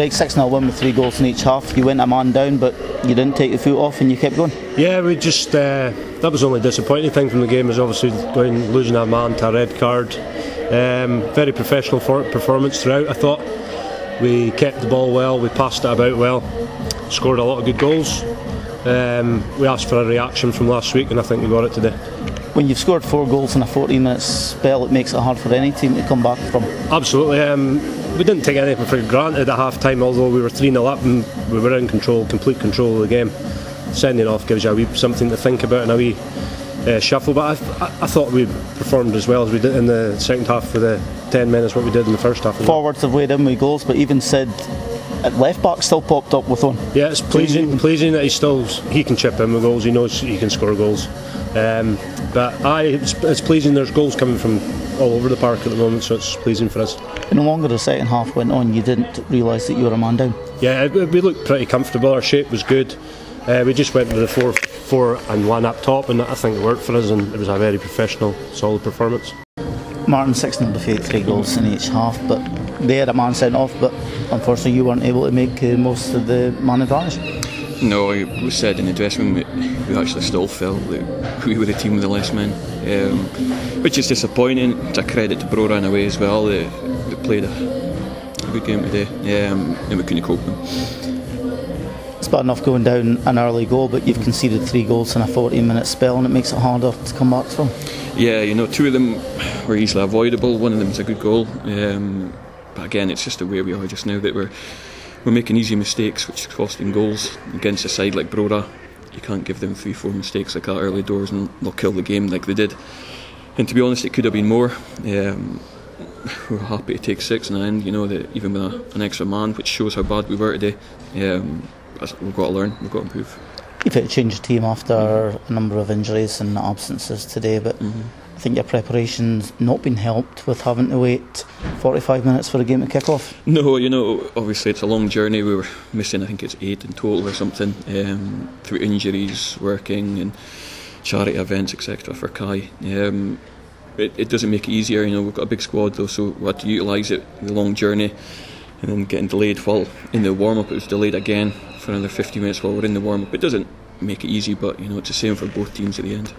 Craig, 6 0 win with three goals in each half. You went a man down, but you didn't take your foot off and you kept going. Yeah, we just uh, that was the only disappointing thing from the game is obviously going losing a man to a red card. Um, very professional for, performance throughout. I thought we kept the ball well, we passed it about well, scored a lot of good goals. Um, we asked for a reaction from last week, and I think we got it today. When you've scored four goals in a 14 minute spell, it makes it hard for any team to come back from. Absolutely. Um, we didn't take anything for granted at half time, although we were 3 0 up and we were in control, complete control of the game. Sending off gives you a wee something to think about and a wee uh, shuffle. But I, I, I, thought we performed as well as we did in the second half for the 10 minutes, what we did in the first half. Forwards have weighed in with goals, but even Sid at left back still popped up with one. Yeah, it's pleasing, pleasing that he still he can chip in with goals. He knows he can score goals. Um, but I, it's, it's, pleasing. There's goals coming from all over the park at the moment, so it's pleasing for us. And the longer the second half went on, you didn't realise that you were a man down. Yeah, we looked pretty comfortable. Our shape was good. Uh, we just went with the four, four and one up top, and I think it worked for us. And it was a very professional, solid performance. Martin 6 0 defeat, three goals in each half, but they had a man sent off, but unfortunately you weren't able to make uh, most of the man advantage. No, we said in the dressing room we actually still felt that we were the team with the less men, um, which is disappointing. It's a credit to Brora in a way as well. They, they played a, good game today, um, and we couldn't cope with them. It's bad enough going down an early goal, but you've conceded three goals in a 14 minute spell, and it makes it harder to come back from. Yeah, you know, two of them were easily avoidable. One of them was a good goal. Um, but again, it's just the way we are just now that we're we're making easy mistakes, which is costing goals against a side like Brora. You can't give them three, four mistakes like that early doors, and they'll kill the game like they did. And to be honest, it could have been more. Um, we are happy to take six in the end. You know that even with a, an extra man, which shows how bad we were today. Um, we've got to learn. We've got to improve. You've had to change the team after mm-hmm. a number of injuries and absences today, but. Mm-hmm I think your preparation's not been helped with having to wait 45 minutes for the game to kick off. No, you know, obviously it's a long journey. We were missing, I think it's eight in total or something, um, through injuries, working, and charity events, etc. for Kai. Um, it, it, doesn't make it easier, you know. We've got a big squad though, so we had to utilise it. The long journey, and then getting delayed while in the warm up. It was delayed again for another 50 minutes while we're in the warm up. It doesn't make it easy, but you know it's the same for both teams at the end.